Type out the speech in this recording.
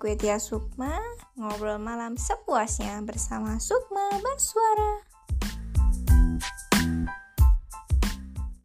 gue Tia Sukma, ngobrol malam sepuasnya bersama Sukma Bersuara.